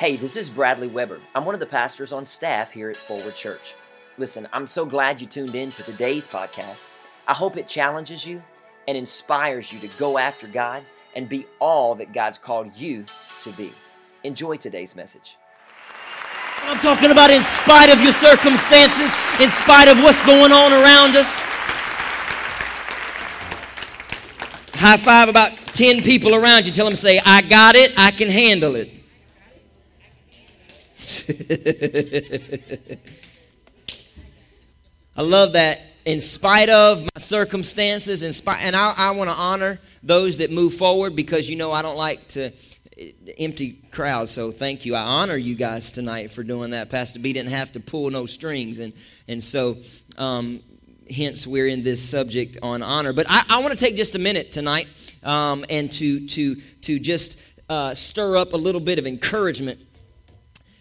Hey, this is Bradley Weber. I'm one of the pastors on staff here at Forward Church. Listen, I'm so glad you tuned in to today's podcast. I hope it challenges you and inspires you to go after God and be all that God's called you to be. Enjoy today's message. I'm talking about in spite of your circumstances, in spite of what's going on around us. High five about 10 people around you. Tell them, say, I got it, I can handle it. I love that. In spite of my circumstances, in spite, and I, I want to honor those that move forward because you know I don't like to uh, empty crowds. So thank you. I honor you guys tonight for doing that. Pastor B didn't have to pull no strings, and and so um, hence we're in this subject on honor. But I, I want to take just a minute tonight um, and to to to just uh, stir up a little bit of encouragement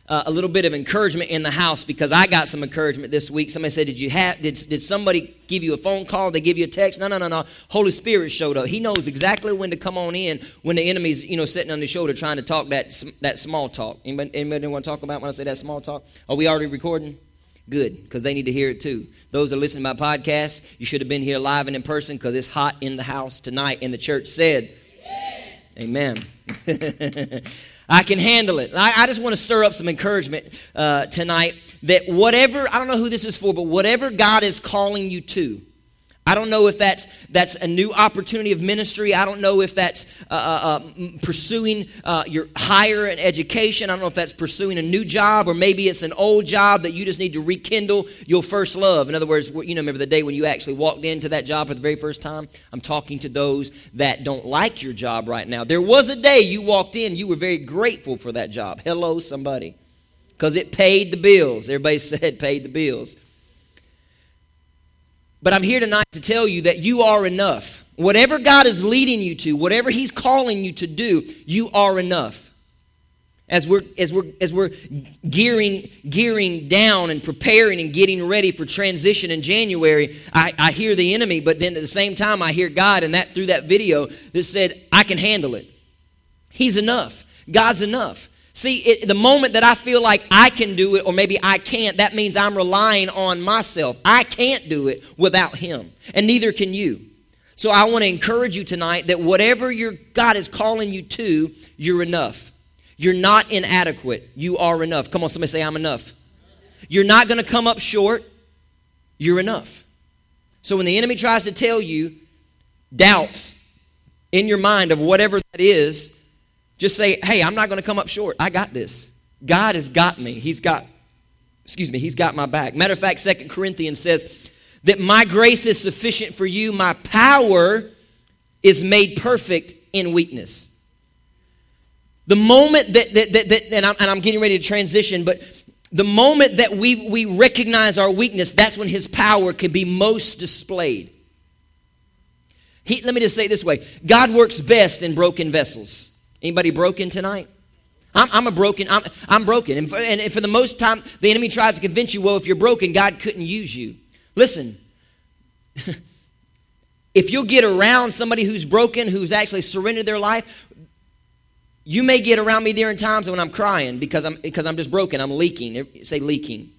uh, a little bit of encouragement in the house because I got some encouragement this week. Somebody said, "Did you have? Did, did somebody give you a phone call? They give you a text? No, no, no, no. Holy Spirit showed up. He knows exactly when to come on in when the enemy's you know sitting on the shoulder trying to talk that that small talk. Anybody, anybody want to talk about when I say that small talk? Are we already recording? Good, because they need to hear it too. Those that are listening to my podcast, you should have been here live and in person because it's hot in the house tonight. And the church said, Amen. Amen. I can handle it. I, I just want to stir up some encouragement uh, tonight that whatever, I don't know who this is for, but whatever God is calling you to, I don't know if that's that's a new opportunity of ministry. I don't know if that's uh, uh, uh pursuing uh, your higher education. I don't know if that's pursuing a new job or maybe it's an old job that you just need to rekindle your first love. In other words, you know, remember the day when you actually walked into that job for the very first time? I'm talking to those that don't like your job right now. There was a day you walked in, you were very grateful for that job. Hello, somebody, because it paid the bills. Everybody said paid the bills. But I'm here tonight to tell you that you are enough. Whatever God is leading you to, whatever He's calling you to do, you are enough. As we're, as we're, as we're gearing, gearing down and preparing and getting ready for transition in January, I, I hear the enemy, but then at the same time, I hear God, and that through that video that said, I can handle it. He's enough. God's enough. See, it, the moment that I feel like I can do it, or maybe I can't, that means I'm relying on myself. I can't do it without Him, and neither can you. So I want to encourage you tonight that whatever your God is calling you to, you're enough. You're not inadequate. You are enough. Come on, somebody say, I'm enough. You're not going to come up short. You're enough. So when the enemy tries to tell you doubts in your mind of whatever that is, just say, hey, I'm not going to come up short. I got this. God has got me. He's got, excuse me, He's got my back. Matter of fact, Second Corinthians says that my grace is sufficient for you. My power is made perfect in weakness. The moment that, that, that, that and, I'm, and I'm getting ready to transition, but the moment that we, we recognize our weakness, that's when His power can be most displayed. He, let me just say it this way God works best in broken vessels. Anybody broken tonight? I'm, I'm a broken, I'm, I'm broken. And for, and for the most time, the enemy tries to convince you, well, if you're broken, God couldn't use you. Listen, if you'll get around somebody who's broken, who's actually surrendered their life, you may get around me there in times when I'm crying because I'm, because I'm just broken. I'm leaking. Say leaking.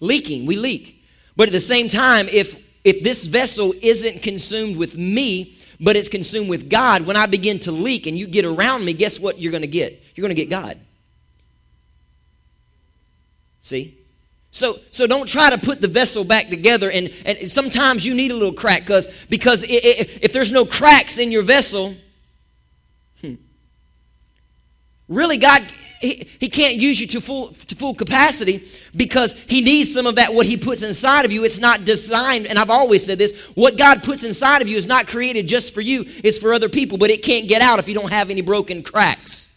Leaking. We leak. But at the same time, if, if this vessel isn't consumed with me, but it's consumed with God, when I begin to leak and you get around me, guess what you're going to get? You're going to get God. See? So, so don't try to put the vessel back together. And, and sometimes you need a little crack because because if there's no cracks in your vessel, hmm, really God he, he can't use you to full, to full capacity because he needs some of that, what he puts inside of you. It's not designed, and I've always said this what God puts inside of you is not created just for you, it's for other people, but it can't get out if you don't have any broken cracks.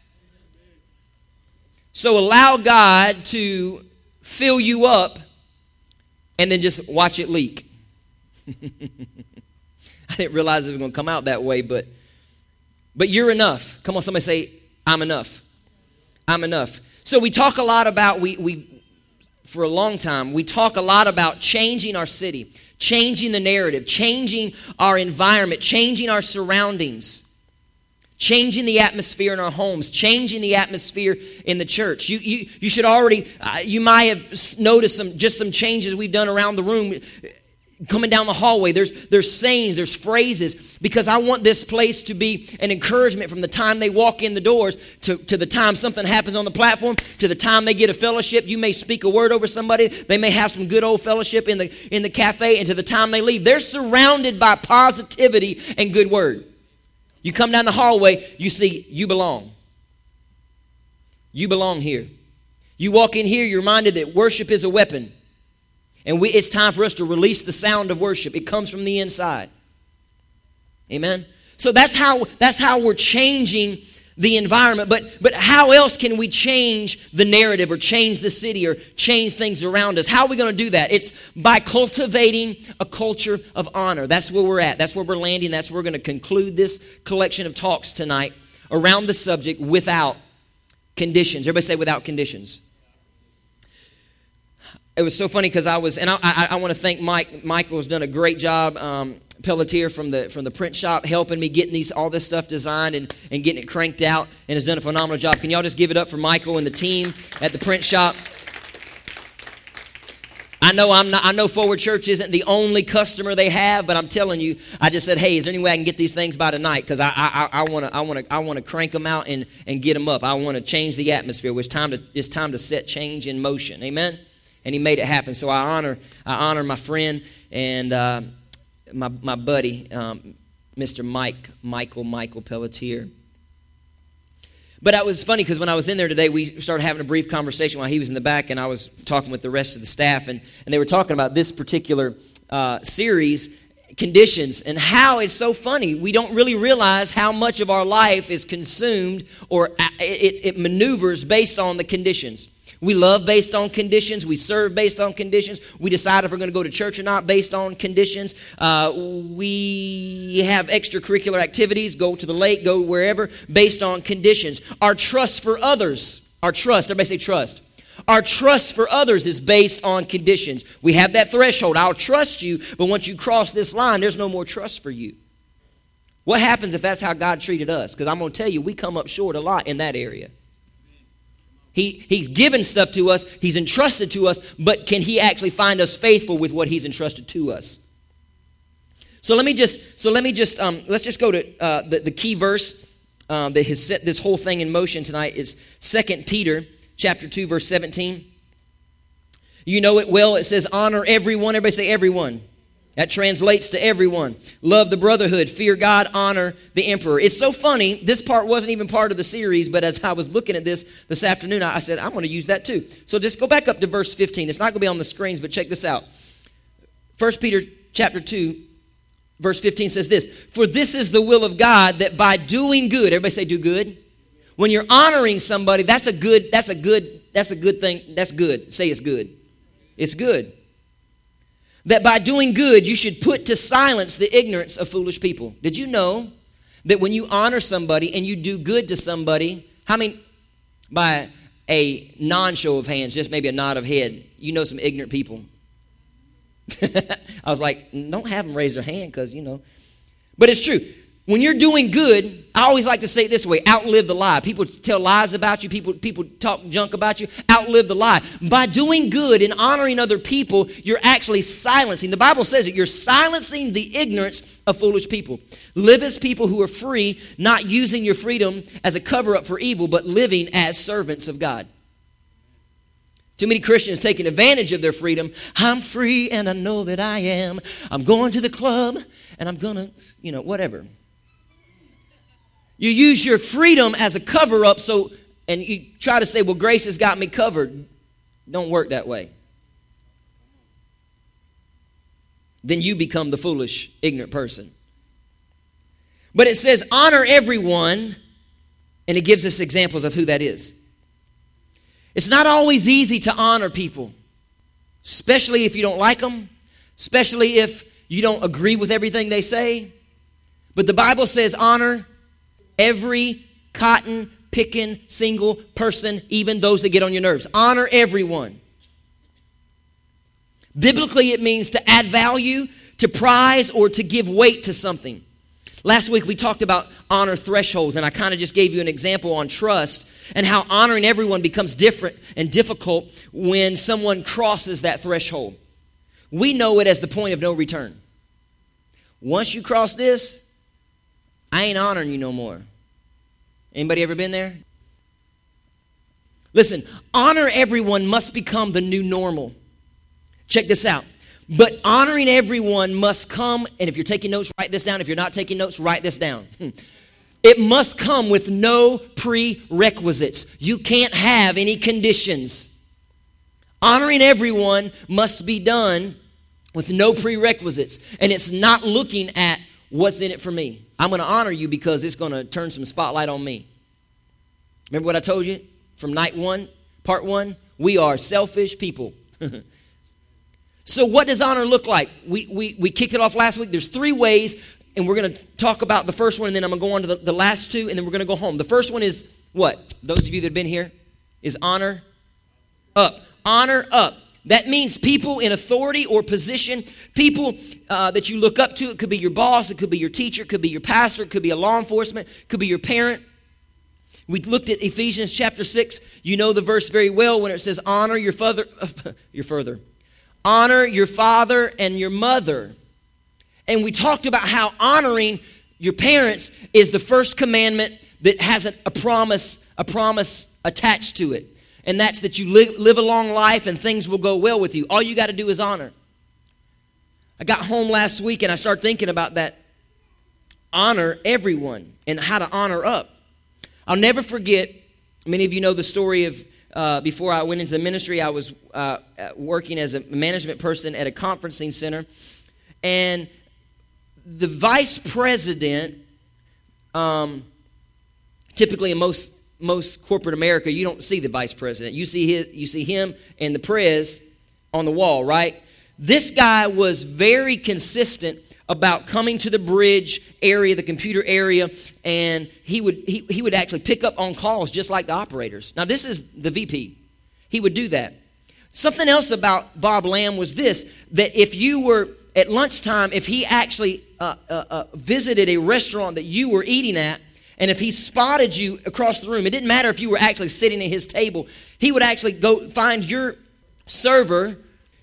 So allow God to fill you up and then just watch it leak. I didn't realize it was going to come out that way, but but you're enough. Come on, somebody say, I'm enough. I'm enough. So we talk a lot about, we, we for a long time, we talk a lot about changing our city, changing the narrative, changing our environment, changing our surroundings, changing the atmosphere in our homes, changing the atmosphere in the church. You, you, you should already, uh, you might have noticed some, just some changes we've done around the room coming down the hallway. There's there's sayings there's phrases because i want this place to be an encouragement from the time they walk in the doors to, to the time something happens on the platform to the time they get a fellowship. You may speak a word over somebody. They may have some good old fellowship in the in the cafe and to the time they leave they're surrounded by positivity and good word. You come down the hallway you see you belong. You belong here. You walk in here you're reminded that worship is a weapon and we, it's time for us to release the sound of worship. It comes from the inside. Amen. So that's how that's how we're changing the environment. But but how else can we change the narrative or change the city or change things around us? How are we going to do that? It's by cultivating a culture of honor. That's where we're at. That's where we're landing. That's where we're going to conclude this collection of talks tonight around the subject without conditions. Everybody say without conditions it was so funny because I was, and I, I, I want to thank Mike. Michael has done a great job. Um, Pelletier from the from the print shop helping me getting these all this stuff designed and, and getting it cranked out and has done a phenomenal job. Can y'all just give it up for Michael and the team at the print shop? I know I'm not, I know Forward Church isn't the only customer they have, but I'm telling you, I just said, hey, is there any way I can get these things by tonight? Because I I want to I want to I want to crank them out and and get them up. I want to change the atmosphere. It's time to it's time to set change in motion. Amen and he made it happen. So I honor I honor my friend and uh, my my buddy, um, Mr. Mike Michael Michael Pelletier. But it was funny because when I was in there today, we started having a brief conversation while he was in the back, and I was talking with the rest of the staff, and, and they were talking about this particular uh, series, conditions, and how it's so funny. We don't really realize how much of our life is consumed or uh, it, it maneuvers based on the conditions. We love based on conditions. We serve based on conditions. We decide if we're going to go to church or not based on conditions. Uh, we have extracurricular activities, go to the lake, go wherever, based on conditions. Our trust for others, our trust, everybody say trust. Our trust for others is based on conditions. We have that threshold. I'll trust you, but once you cross this line, there's no more trust for you. What happens if that's how God treated us? Because I'm going to tell you, we come up short a lot in that area. He, he's given stuff to us, He's entrusted to us, but can He actually find us faithful with what He's entrusted to us? So let me just, so let me just, um, let's just go to uh, the, the key verse um, that has set this whole thing in motion tonight is Second Peter chapter 2, verse 17. You know it well. It says, honor everyone. Everybody say everyone. That translates to everyone. Love the brotherhood, fear God, honor the emperor. It's so funny. This part wasn't even part of the series, but as I was looking at this this afternoon, I said, I'm going to use that too. So just go back up to verse 15. It's not going to be on the screens, but check this out. 1 Peter chapter 2, verse 15 says this For this is the will of God that by doing good, everybody say, do good. When you're honoring somebody, that's a good, that's a good, that's a good thing. That's good. Say it's good. It's good that by doing good you should put to silence the ignorance of foolish people. Did you know that when you honor somebody and you do good to somebody, how many, by a non show of hands, just maybe a nod of head, you know some ignorant people? I was like, mm, don't have them raise their hand because, you know. But it's true. When you're doing good, I always like to say it this way outlive the lie. People tell lies about you, people, people talk junk about you, outlive the lie. By doing good and honoring other people, you're actually silencing. The Bible says that you're silencing the ignorance of foolish people. Live as people who are free, not using your freedom as a cover up for evil, but living as servants of God. Too many Christians taking advantage of their freedom. I'm free and I know that I am. I'm going to the club and I'm going to, you know, whatever. You use your freedom as a cover up so and you try to say, "Well, grace has got me covered." Don't work that way. Then you become the foolish, ignorant person. But it says, honor everyone, and it gives us examples of who that is. It's not always easy to honor people, especially if you don't like them, especially if you don't agree with everything they say. But the Bible says, honor every cotton picking single person, even those that get on your nerves. Honor everyone. Biblically, it means to add value, to prize, or to give weight to something. Last week we talked about honor thresholds, and I kind of just gave you an example on trust and how honoring everyone becomes different and difficult when someone crosses that threshold. We know it as the point of no return. Once you cross this, I ain't honoring you no more. Anybody ever been there? Listen, honor everyone must become the new normal. Check this out. But honoring everyone must come, and if you're taking notes, write this down. If you're not taking notes, write this down. Hmm. It must come with no prerequisites. You can't have any conditions. Honoring everyone must be done with no prerequisites. And it's not looking at what's in it for me. I'm going to honor you because it's going to turn some spotlight on me. Remember what I told you from night one, part one? We are selfish people. so, what does honor look like? We, we, we kicked it off last week. There's three ways, and we're going to talk about the first one, and then I'm going to go on to the, the last two, and then we're going to go home. The first one is what? Those of you that have been here, is honor up. Honor up. That means people in authority or position, people uh, that you look up to. It could be your boss, it could be your teacher, it could be your pastor, it could be a law enforcement, it could be your parent. We looked at Ephesians chapter 6. You know the verse very well when it says, Honor your father, your further. Honor your father and your mother. And we talked about how honoring your parents is the first commandment that has a, a promise, a promise attached to it and that's that you live, live a long life and things will go well with you. All you got to do is honor. I got home last week and I started thinking about that. Honor everyone and how to honor up. I'll never forget, many of you know the story of uh, before I went into the ministry, I was uh, working as a management person at a conferencing center. And the vice president, um, typically in most most corporate America, you don't see the vice president. You see his, you see him and the prez on the wall, right? This guy was very consistent about coming to the bridge area, the computer area, and he would he, he would actually pick up on calls just like the operators. Now this is the VP. He would do that. Something else about Bob Lamb was this: that if you were at lunchtime, if he actually uh, uh, uh, visited a restaurant that you were eating at, and if he spotted you across the room, it didn't matter if you were actually sitting at his table, he would actually go find your server,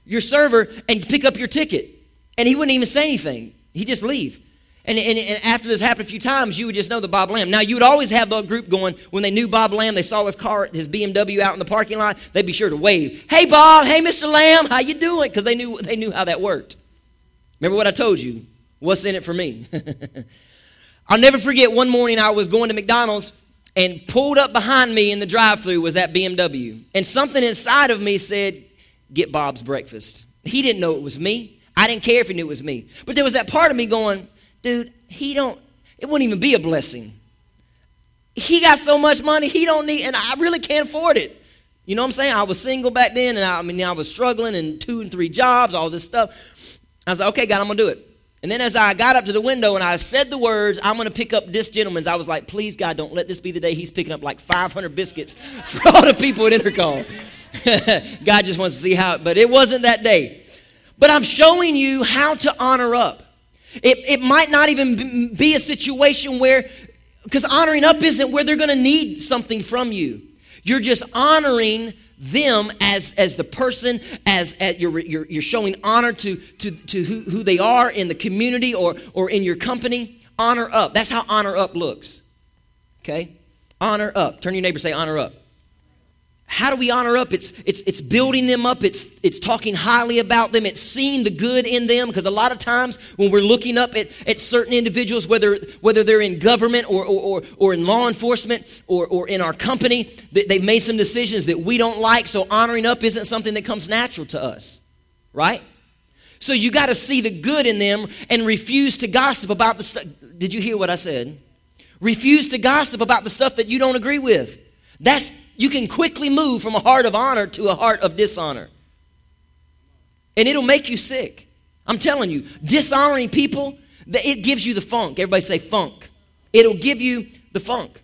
your server, and pick up your ticket. And he wouldn't even say anything. He'd just leave. And, and, and, after this happened a few times, you would just know the Bob Lamb. Now, you would always have the group going, when they knew Bob Lamb, they saw his car, his BMW out in the parking lot, they'd be sure to wave. Hey, Bob. Hey, Mr. Lamb. How you doing? Because they knew, they knew how that worked. Remember what I told you? What's in it for me? I'll never forget one morning I was going to McDonald's and pulled up behind me in the drive through was that BMW. And something inside of me said, Get Bob's breakfast. He didn't know it was me. I didn't care if he knew it was me. But there was that part of me going, Dude, he don't, it wouldn't even be a blessing. He got so much money, he don't need, and I really can't afford it. You know what I'm saying? I was single back then, and I, I mean, I was struggling and two and three jobs, all this stuff. I was like, okay, God, I'm gonna do it. And then as I got up to the window and I said the words, I'm going to pick up this gentleman's, I was like, please, God, don't let this be the day he's picking up like 500 biscuits for all the people at Intercom. God just wants to see how, but it wasn't that day. But I'm showing you how to honor up. It, it might not even be a situation where, because honoring up isn't where they're going to need something from you. You're just honoring them as, as the person, as, as you're, you're, you're showing honor to, to, to who, who they are in the community or, or in your company. Honor up. That's how honor up looks. Okay? Honor up. Turn your neighbor say, honor up. How do we honor up? It's, it's, it's building them up. It's, it's talking highly about them. It's seeing the good in them. Because a lot of times when we're looking up at, at certain individuals, whether, whether they're in government or, or, or, or in law enforcement or, or in our company, they've made some decisions that we don't like. So honoring up isn't something that comes natural to us, right? So you got to see the good in them and refuse to gossip about the stuff. Did you hear what I said? Refuse to gossip about the stuff that you don't agree with. That's you can quickly move from a heart of honor to a heart of dishonor. And it'll make you sick. I'm telling you, dishonoring people, it gives you the funk. Everybody say funk. It'll give you the funk.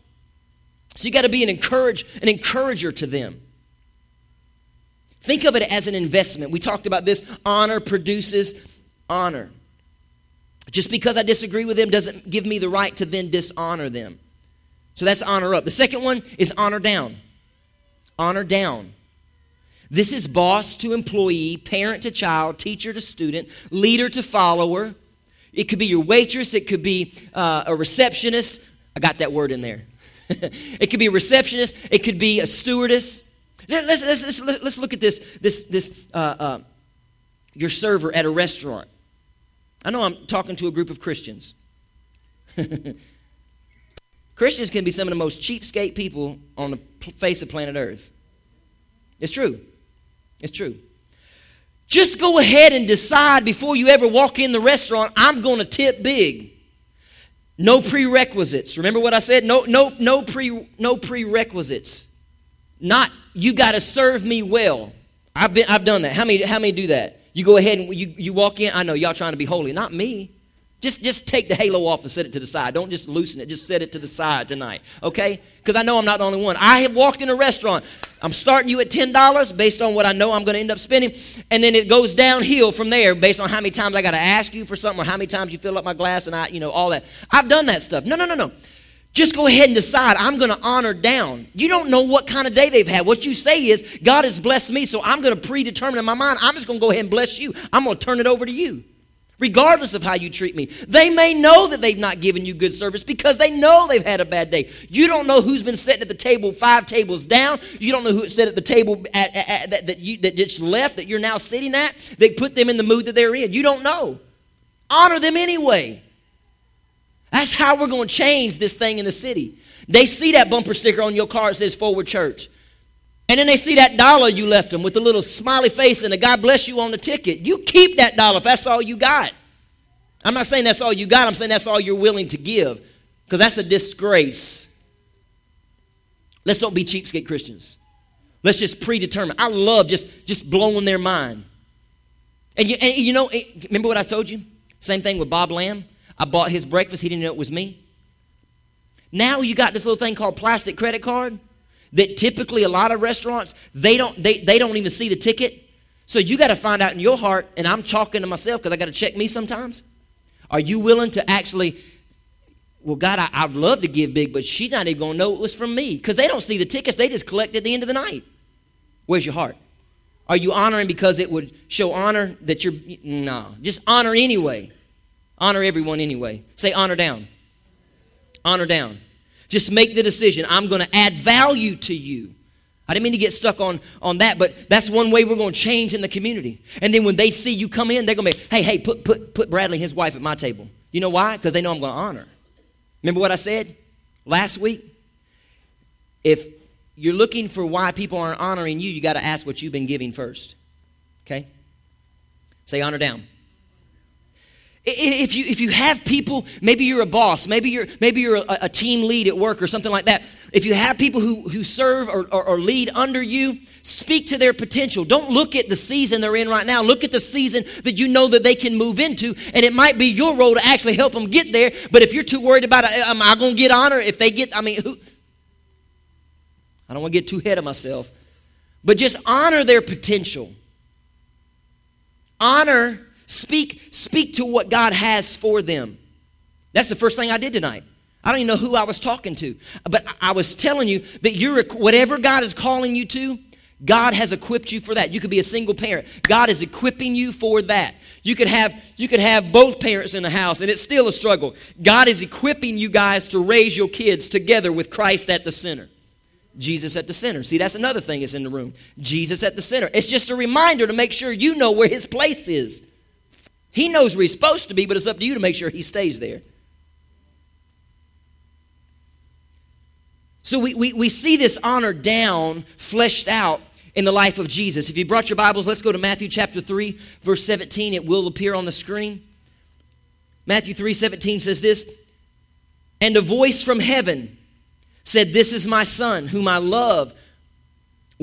So you got to be an encourage, an encourager to them. Think of it as an investment. We talked about this. Honor produces honor. Just because I disagree with them doesn't give me the right to then dishonor them. So that's honor up. The second one is honor down. Honor down. This is boss to employee, parent to child, teacher to student, leader to follower. It could be your waitress, it could be uh, a receptionist. I got that word in there. it could be a receptionist, it could be a stewardess. Let's, let's, let's, let's look at this, this, this uh, uh, your server at a restaurant. I know I'm talking to a group of Christians. Christians can be some of the most cheapskate people on the face of planet Earth. It's true. It's true. Just go ahead and decide before you ever walk in the restaurant, I'm going to tip big. No prerequisites. Remember what I said? No, no, no, pre, no prerequisites. Not you got to serve me well. I've been, I've done that. How many, how many do that? You go ahead and you, you walk in. I know y'all trying to be holy. Not me. Just, just take the halo off and set it to the side. Don't just loosen it. Just set it to the side tonight, okay? Because I know I'm not the only one. I have walked in a restaurant. I'm starting you at $10 based on what I know I'm going to end up spending. And then it goes downhill from there based on how many times I got to ask you for something or how many times you fill up my glass and I, you know, all that. I've done that stuff. No, no, no, no. Just go ahead and decide I'm going to honor down. You don't know what kind of day they've had. What you say is, God has blessed me, so I'm going to predetermine in my mind, I'm just going to go ahead and bless you. I'm going to turn it over to you regardless of how you treat me. They may know that they've not given you good service because they know they've had a bad day. You don't know who's been sitting at the table five tables down. You don't know who sat at the table at, at, at, that, that, you, that just left that you're now sitting at. They put them in the mood that they're in. You don't know. Honor them anyway. That's how we're going to change this thing in the city. They see that bumper sticker on your car that says Forward Church. And then they see that dollar you left them with the little smiley face and the God bless you on the ticket. You keep that dollar if that's all you got. I'm not saying that's all you got, I'm saying that's all you're willing to give because that's a disgrace. Let's don't be cheapskate Christians. Let's just predetermine. I love just, just blowing their mind. And you, and you know, remember what I told you? Same thing with Bob Lamb. I bought his breakfast, he didn't know it was me. Now you got this little thing called plastic credit card that typically a lot of restaurants they don't they, they don't even see the ticket. So you got to find out in your heart and i'm talking to myself because i got to check me sometimes. Are you willing to actually well god I, i'd love to give big but she's not even going to know it was from me. Because they don't see the tickets they just collect at the end of the night. Where's your heart? Are you honoring because it would show honor that you're no just honor anyway. Honor everyone anyway. Say honor down. Honor down just make the decision. I'm going to add value to you. I didn't mean to get stuck on, on that, but that's one way we're going to change in the community. And then when they see you come in, they're going to be, hey, hey, put, put, put Bradley and his wife at my table. You know why? Because they know I'm going to honor. Remember what I said last week? If you're looking for why people aren't honoring you, you got to ask what you've been giving first. Okay? Say honor down. If you, if you have people, maybe you're a boss, maybe you're, maybe you're a, a team lead at work or something like that. If you have people who, who serve or, or, or lead under you, speak to their potential. Don't look at the season they're in right now. Look at the season that you know that they can move into. And it might be your role to actually help them get there. But if you're too worried about, uh, am I going to get honor? If they get, I mean, who? I don't want to get too ahead of myself. But just honor their potential. Honor Speak, speak to what God has for them. That's the first thing I did tonight. I don't even know who I was talking to, but I was telling you that you're whatever God is calling you to, God has equipped you for that. You could be a single parent. God is equipping you for that. You could have you could have both parents in the house and it's still a struggle. God is equipping you guys to raise your kids together with Christ at the center. Jesus at the center. See, that's another thing that's in the room. Jesus at the center. It's just a reminder to make sure you know where his place is. He knows where he's supposed to be, but it's up to you to make sure he stays there. So we, we, we see this honor down, fleshed out in the life of Jesus. If you brought your Bibles, let's go to Matthew chapter 3, verse 17. It will appear on the screen. Matthew 3 17 says this And a voice from heaven said, This is my son, whom I love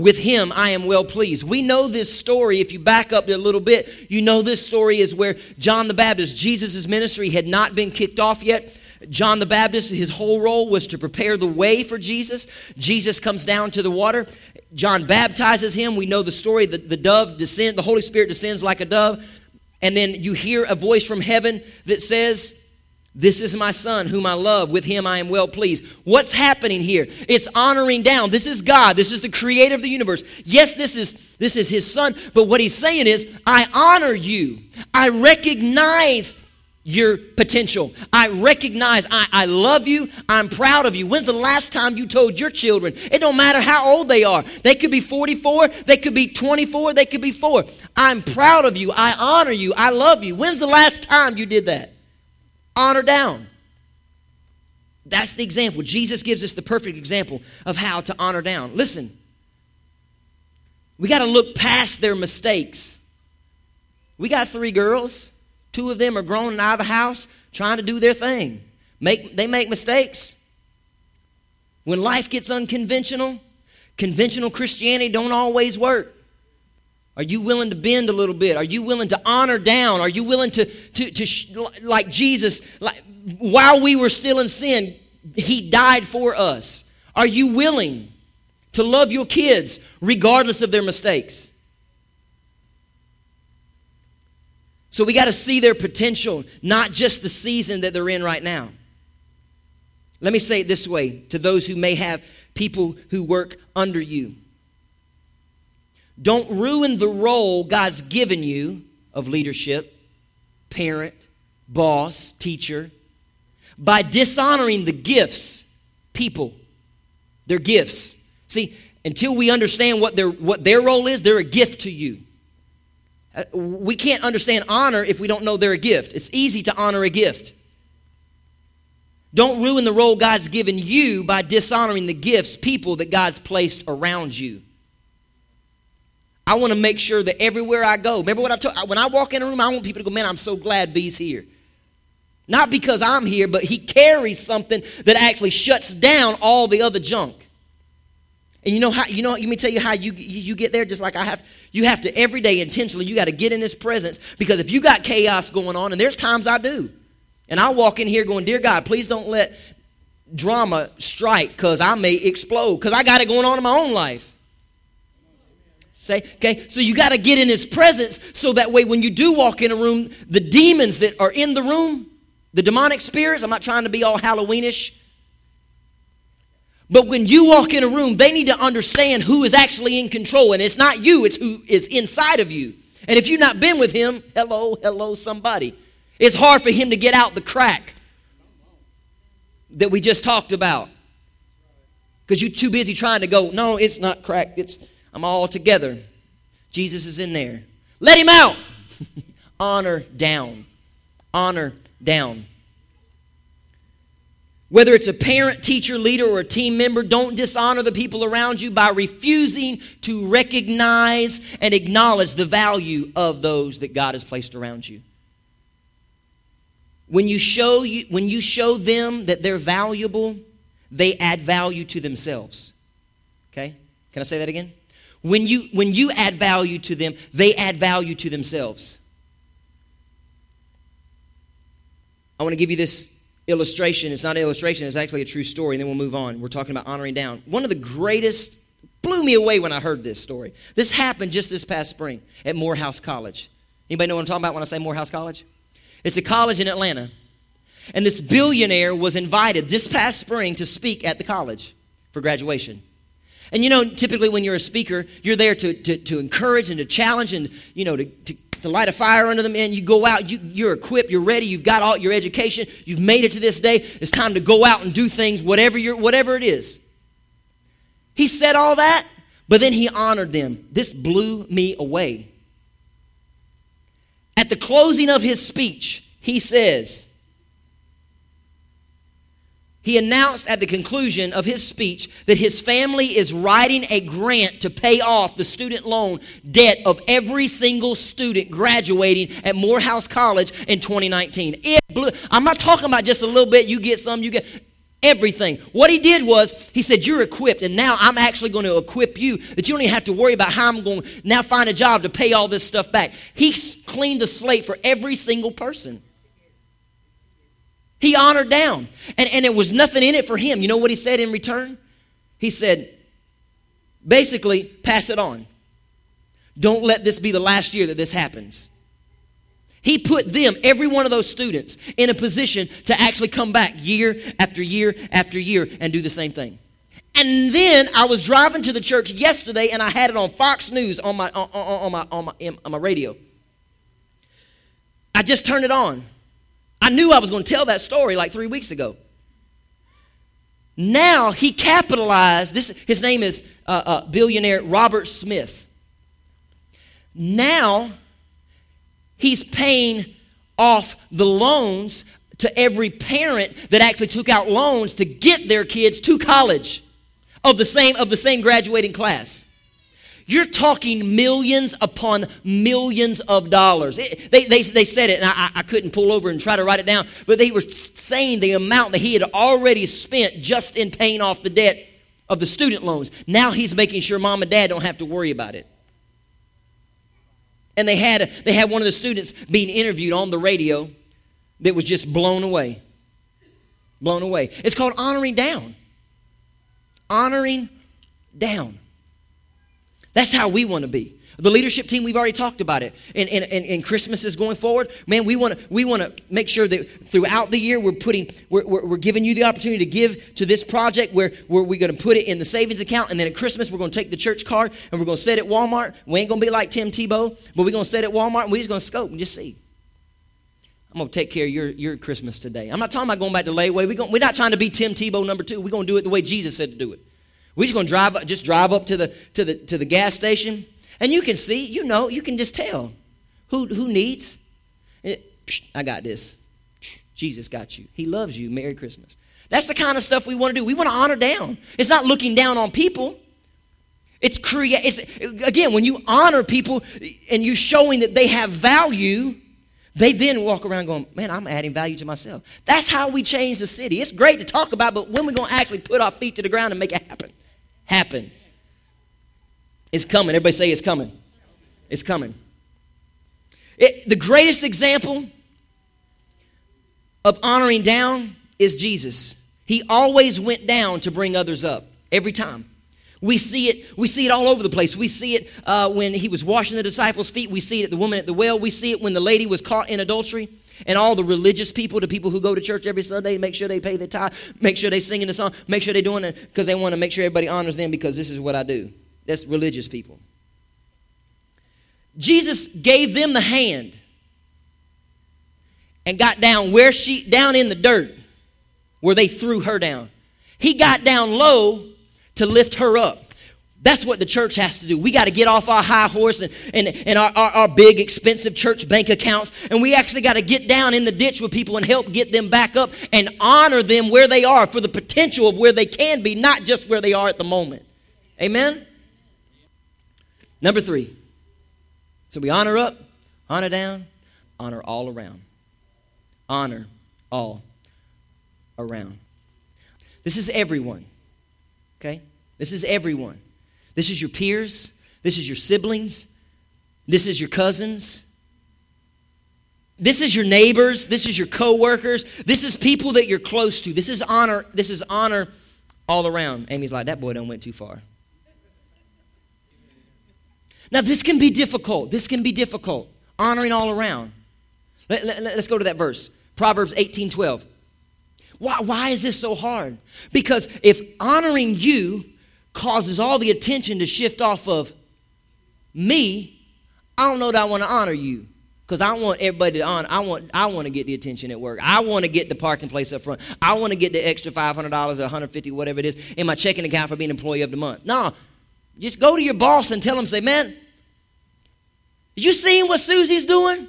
with him I am well pleased. We know this story. If you back up a little bit, you know this story is where John the Baptist, Jesus' ministry had not been kicked off yet. John the Baptist, his whole role was to prepare the way for Jesus. Jesus comes down to the water. John baptizes him. We know the story. The, the dove descends, the Holy Spirit descends like a dove, and then you hear a voice from heaven that says, this is my son whom I love. With him I am well pleased. What's happening here? It's honoring down. This is God. This is the creator of the universe. Yes, this is this is his son, but what he's saying is, I honor you. I recognize your potential. I recognize I, I love you. I'm proud of you. When's the last time you told your children? It don't matter how old they are. They could be 44, they could be 24, they could be 4. I'm proud of you. I honor you. I love you. When's the last time you did that? Honor down. That's the example. Jesus gives us the perfect example of how to honor down. Listen, we got to look past their mistakes. We got three girls. Two of them are grown and out of the house trying to do their thing. Make, they make mistakes. When life gets unconventional, conventional Christianity don't always work. Are you willing to bend a little bit? Are you willing to honor down? Are you willing to, to, to sh- like Jesus, like, while we were still in sin, he died for us? Are you willing to love your kids regardless of their mistakes? So we got to see their potential, not just the season that they're in right now. Let me say it this way to those who may have people who work under you. Don't ruin the role God's given you of leadership, parent, boss, teacher, by dishonoring the gifts, people, their gifts. See, until we understand what their, what their role is, they're a gift to you. Uh, we can't understand honor if we don't know they're a gift. It's easy to honor a gift. Don't ruin the role God's given you by dishonoring the gifts, people that God's placed around you. I want to make sure that everywhere I go, remember what I told when I walk in a room, I want people to go, man, I'm so glad B's here. Not because I'm here, but he carries something that actually shuts down all the other junk. And you know how you know let me tell you how you you get there just like I have you have to every day intentionally you got to get in his presence because if you got chaos going on and there's times I do. And I walk in here going, "Dear God, please don't let drama strike cuz I may explode cuz I got it going on in my own life." Say, okay? So you got to get in his presence so that way when you do walk in a room, the demons that are in the room, the demonic spirits, I'm not trying to be all Halloweenish, but when you walk in a room, they need to understand who is actually in control. And it's not you, it's who is inside of you. And if you've not been with him, hello, hello, somebody. It's hard for him to get out the crack that we just talked about. Because you're too busy trying to go, no, it's not crack. It's I'm all together. Jesus is in there. Let him out. Honor down. Honor down. Whether it's a parent, teacher, leader, or a team member, don't dishonor the people around you by refusing to recognize and acknowledge the value of those that God has placed around you. When you show, you, when you show them that they're valuable, they add value to themselves. Okay? Can I say that again? When you, when you add value to them, they add value to themselves. I want to give you this illustration. It's not an illustration, it's actually a true story, and then we'll move on. We're talking about honoring down. One of the greatest, blew me away when I heard this story. This happened just this past spring at Morehouse College. Anybody know what I'm talking about when I say Morehouse College? It's a college in Atlanta. And this billionaire was invited this past spring to speak at the college for graduation. And you know, typically when you're a speaker, you're there to, to, to encourage and to challenge and, you know, to, to to light a fire under them. And you go out you, you're equipped you're ready you've got all your education you've made it to this day. It's time to go out and do things whatever you're whatever it is. He said all that but then he honored them. This blew me away. At the closing of his speech he says he announced at the conclusion of his speech that his family is writing a grant to pay off the student loan debt of every single student graduating at Morehouse College in 2019. Blew, I'm not talking about just a little bit, you get some, you get everything. What he did was, he said, You're equipped, and now I'm actually going to equip you that you don't even have to worry about how I'm going to now find a job to pay all this stuff back. He cleaned the slate for every single person. He honored down. And, and it was nothing in it for him. You know what he said in return? He said, basically, pass it on. Don't let this be the last year that this happens. He put them, every one of those students, in a position to actually come back year after year after year and do the same thing. And then I was driving to the church yesterday and I had it on Fox News on my, on, on, on my, on, my, on my radio. I just turned it on. I knew I was going to tell that story like three weeks ago. Now he capitalized, this, his name is uh, uh, billionaire Robert Smith. Now he's paying off the loans to every parent that actually took out loans to get their kids to college of the same of the same graduating class. You're talking millions upon millions of dollars. It, they, they, they said it, and I, I couldn't pull over and try to write it down, but they were saying the amount that he had already spent just in paying off the debt of the student loans. Now he's making sure mom and dad don't have to worry about it. And they had, they had one of the students being interviewed on the radio that was just blown away. Blown away. It's called honoring down. Honoring down. That's how we want to be. The leadership team, we've already talked about it. And, and, and, and Christmas is going forward. Man, we want to we want to make sure that throughout the year we're putting we're, we're, we're, giving you the opportunity to give to this project where, where we're going to put it in the savings account. And then at Christmas, we're going to take the church card and we're going to set it at Walmart. We ain't going to be like Tim Tebow, but we're going to set it at Walmart and we're just going to scope and just see. I'm going to take care of your, your Christmas today. I'm not talking about going back to layaway. We're, going, we're not trying to be Tim Tebow number two. We're going to do it the way Jesus said to do it. We're just to drive, just drive up to the, to, the, to the gas station and you can see, you know, you can just tell who, who needs. I got this. Jesus got you. He loves you. Merry Christmas. That's the kind of stuff we want to do. We want to honor down. It's not looking down on people. It's create. It's again when you honor people and you're showing that they have value. They then walk around going, "Man, I'm adding value to myself." That's how we change the city. It's great to talk about, but when we going to actually put our feet to the ground and make it happen? Happen. It's coming. Everybody say it's coming. It's coming. It, the greatest example of honoring down is Jesus. He always went down to bring others up every time. We see it. We see it all over the place. We see it uh, when he was washing the disciples' feet. We see it at the woman at the well. We see it when the lady was caught in adultery. And all the religious people, the people who go to church every Sunday, make sure they pay their tithe, make sure they sing in the song, make sure they're doing it because they want to make sure everybody honors them because this is what I do. That's religious people. Jesus gave them the hand and got down where she down in the dirt where they threw her down. He got down low to lift her up. That's what the church has to do. We got to get off our high horse and, and, and our, our, our big, expensive church bank accounts, and we actually got to get down in the ditch with people and help get them back up and honor them where they are for the potential of where they can be, not just where they are at the moment. Amen? Number three. So we honor up, honor down, honor all around. Honor all around. This is everyone. Okay? This is everyone. This is your peers. This is your siblings. This is your cousins. This is your neighbors. This is your coworkers. This is people that you're close to. This is honor. This is honor all around. Amy's like, that boy don't went too far. Now, this can be difficult. This can be difficult. Honoring all around. Let, us let, go to that verse Proverbs 18 12. Why, why is this so hard? Because if honoring you causes all the attention to shift off of me, I don't know that I want to honor you. Because I want everybody to honor. I want, I want to get the attention at work. I want to get the parking place up front. I want to get the extra $500 or 150 whatever it is, in my checking account for being employee of the month. No, just go to your boss and tell him, say, man, you seen what Susie's doing?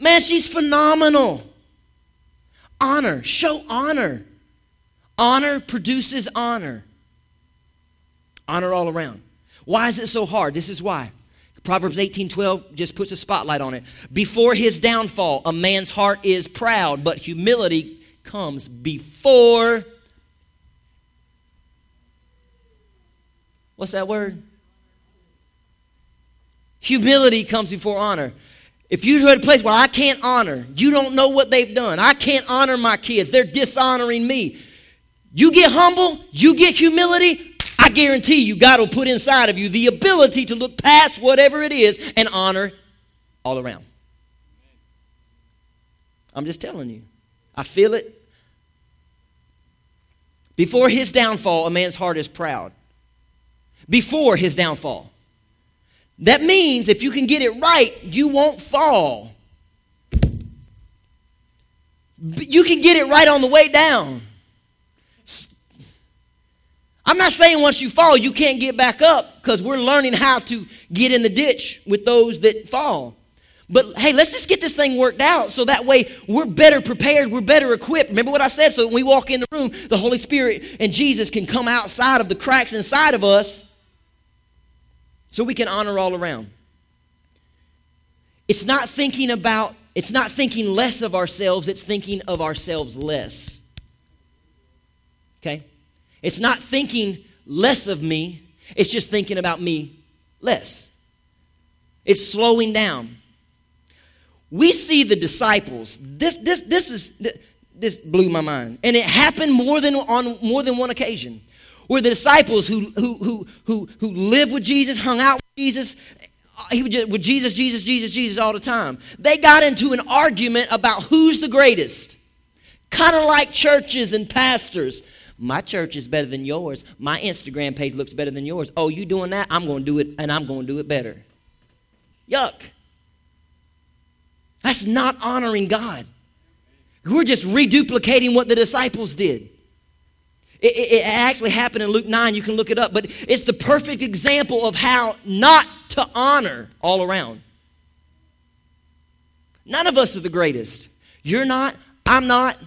Man, she's phenomenal. Honor, show honor. Honor produces honor. Honor all around. Why is it so hard? This is why. Proverbs 18 12 just puts a spotlight on it. Before his downfall, a man's heart is proud, but humility comes before What's that word? Humility comes before honor. If you're at a place where I can't honor, you don't know what they've done. I can't honor my kids. They're dishonoring me. You get humble, you get humility, I guarantee you, God will put inside of you the ability to look past whatever it is and honor all around. I'm just telling you. I feel it. Before his downfall, a man's heart is proud. Before his downfall. That means if you can get it right, you won't fall. You can get it right on the way down. I'm not saying once you fall, you can't get back up because we're learning how to get in the ditch with those that fall. But hey, let's just get this thing worked out so that way we're better prepared, we're better equipped. Remember what I said? So when we walk in the room, the Holy Spirit and Jesus can come outside of the cracks inside of us so we can honor all around. It's not thinking about, it's not thinking less of ourselves, it's thinking of ourselves less. Okay? It's not thinking less of me, it's just thinking about me less. It's slowing down. We see the disciples. This, this, this is this blew my mind. And it happened more than on more than one occasion. Where the disciples who who who who who lived with Jesus, hung out with Jesus, uh, he would just, with Jesus, Jesus, Jesus, Jesus all the time. They got into an argument about who's the greatest. Kind of like churches and pastors. My church is better than yours. My Instagram page looks better than yours. Oh, you doing that? I'm going to do it, and I'm going to do it better. Yuck. That's not honoring God. We're just reduplicating what the disciples did. It, it, it, actually happened in Luke 9. You can look it up. But it's the perfect example of how not to honor all around. None of us are the greatest. You're not. I'm not.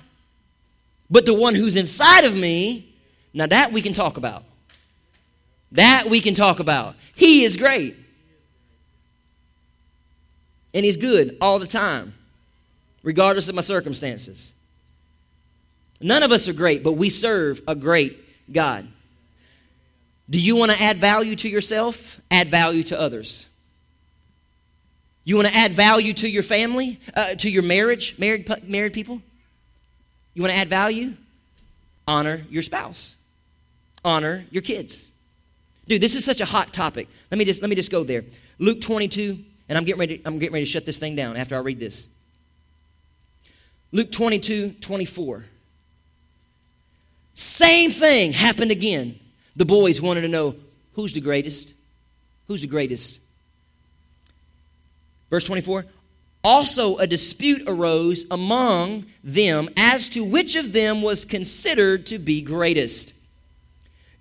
But the one who's inside of me, now that we can talk about. That we can talk about. He is great. And he's good all the time, regardless of my circumstances. None of us are great, but we serve a great God. Do you want to add value to yourself? Add value to others. You want to add value to your family, uh, to your marriage, married, married people? You want to add value? Honor your spouse. Honor your kids. Dude, this is such a hot topic. Let me just let me just go there. Luke 22, and I'm getting ready, I'm getting ready to shut this thing down after I read this. Luke 22, 24. Same thing happened again. The boys wanted to know who's the greatest? Who's the greatest? Verse 24 also, a dispute arose among them as to which of them was considered to be greatest.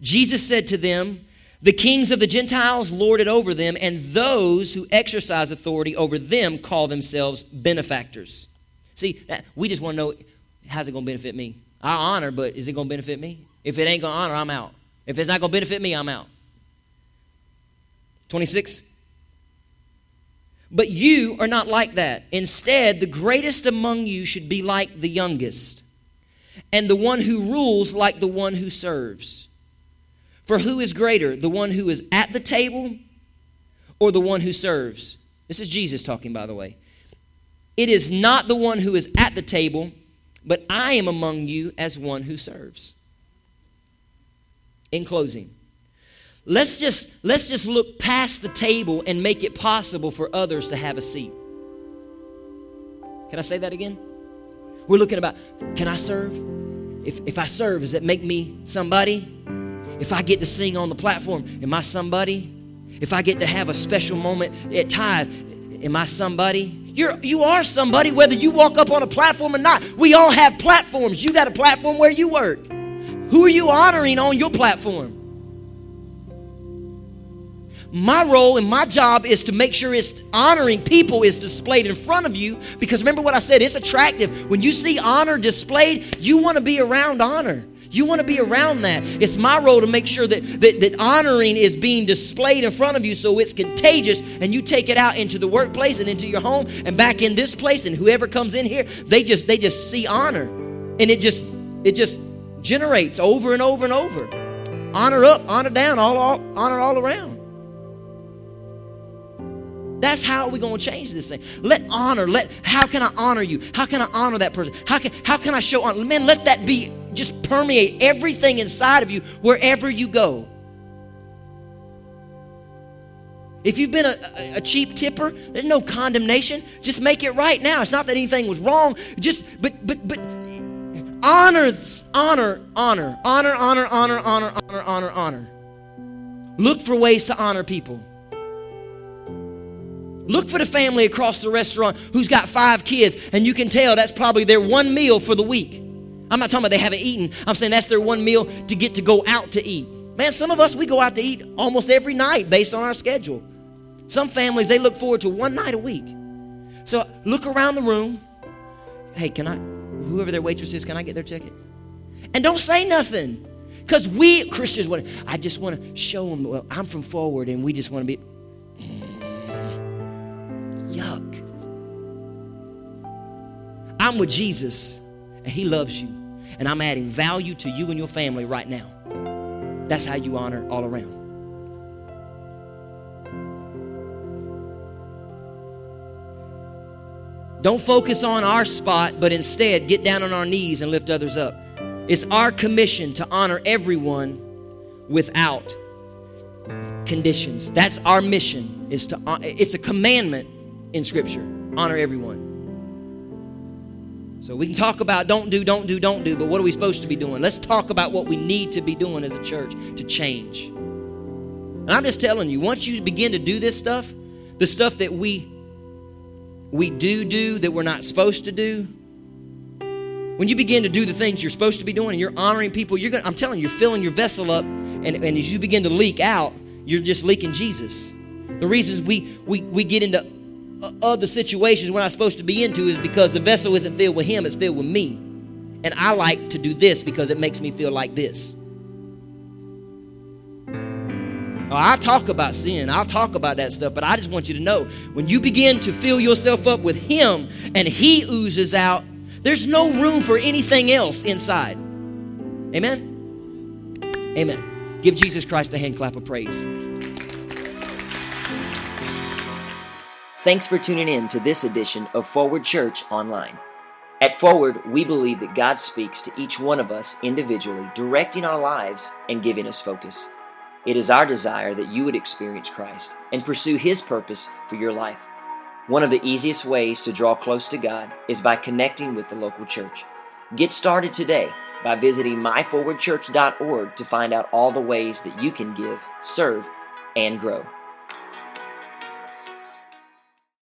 Jesus said to them, The kings of the Gentiles lord it over them, and those who exercise authority over them call themselves benefactors. See, we just want to know how's it going to benefit me? I honor, but is it going to benefit me? If it ain't going to honor, I'm out. If it's not going to benefit me, I'm out. 26. But you are not like that. Instead, the greatest among you should be like the youngest, and the one who rules like the one who serves. For who is greater, the one who is at the table or the one who serves? This is Jesus talking, by the way. It is not the one who is at the table, but I am among you as one who serves. In closing, Let's just, let's just look past the table and make it possible for others to have a seat. Can I say that again? We're looking about can I serve? If, if I serve, does it make me somebody? If I get to sing on the platform, am I somebody? If I get to have a special moment at tithe, am I somebody? You're, you are somebody whether you walk up on a platform or not. We all have platforms. You got a platform where you work. Who are you honoring on your platform? My role and my job is to make sure it's honoring people is displayed in front of you because remember what I said, it's attractive. When you see honor displayed, you want to be around honor. You want to be around that. It's my role to make sure that, that, that honoring is being displayed in front of you so it's contagious and you take it out into the workplace and into your home and back in this place and whoever comes in here, they just they just see honor. And it just it just generates over and over and over. Honor up, honor down, all, all honor all around. That's how we're going to change this thing. Let honor, let how can I honor you? How can I honor that person? How can how can I show honor? Man, let that be just permeate everything inside of you wherever you go. If you've been a, a, cheap tipper, there's no condemnation. Just make it right now. It's not that anything was wrong. Just but but but honor honor honor honor honor honor honor honor honor honor. Look for ways to honor people. Look for the family across the restaurant who's got five kids, and you can tell that's probably their one meal for the week. I'm not talking about they haven't eaten. I'm saying that's their one meal to get to go out to eat. Man, some of us, we go out to eat almost every night based on our schedule. Some families, they look forward to one night a week. So look around the room. Hey, can I, whoever their waitress is, can I get their ticket? And don't say nothing. Because we Christians want I just want to show them, well, I'm from forward and we just want to be. I'm with Jesus and He loves you. And I'm adding value to you and your family right now. That's how you honor all around. Don't focus on our spot, but instead get down on our knees and lift others up. It's our commission to honor everyone without conditions. That's our mission. Is to it's a commandment in scripture. Honor everyone. So we can talk about don't do, don't do, don't do, but what are we supposed to be doing? Let's talk about what we need to be doing as a church to change. And I'm just telling you, once you begin to do this stuff, the stuff that we we do do that we're not supposed to do, when you begin to do the things you're supposed to be doing and you're honoring people, you're gonna, I'm telling you, you're filling your vessel up, and, and as you begin to leak out, you're just leaking Jesus. The reasons we, we, we get into other situations we're not supposed to be into is because the vessel isn't filled with Him, it's filled with me. And I like to do this because it makes me feel like this. I talk about sin, I'll talk about that stuff, but I just want you to know when you begin to fill yourself up with Him and He oozes out, there's no room for anything else inside. Amen? Amen. Give Jesus Christ a hand clap of praise. Thanks for tuning in to this edition of Forward Church Online. At Forward, we believe that God speaks to each one of us individually, directing our lives and giving us focus. It is our desire that you would experience Christ and pursue His purpose for your life. One of the easiest ways to draw close to God is by connecting with the local church. Get started today by visiting myforwardchurch.org to find out all the ways that you can give, serve, and grow.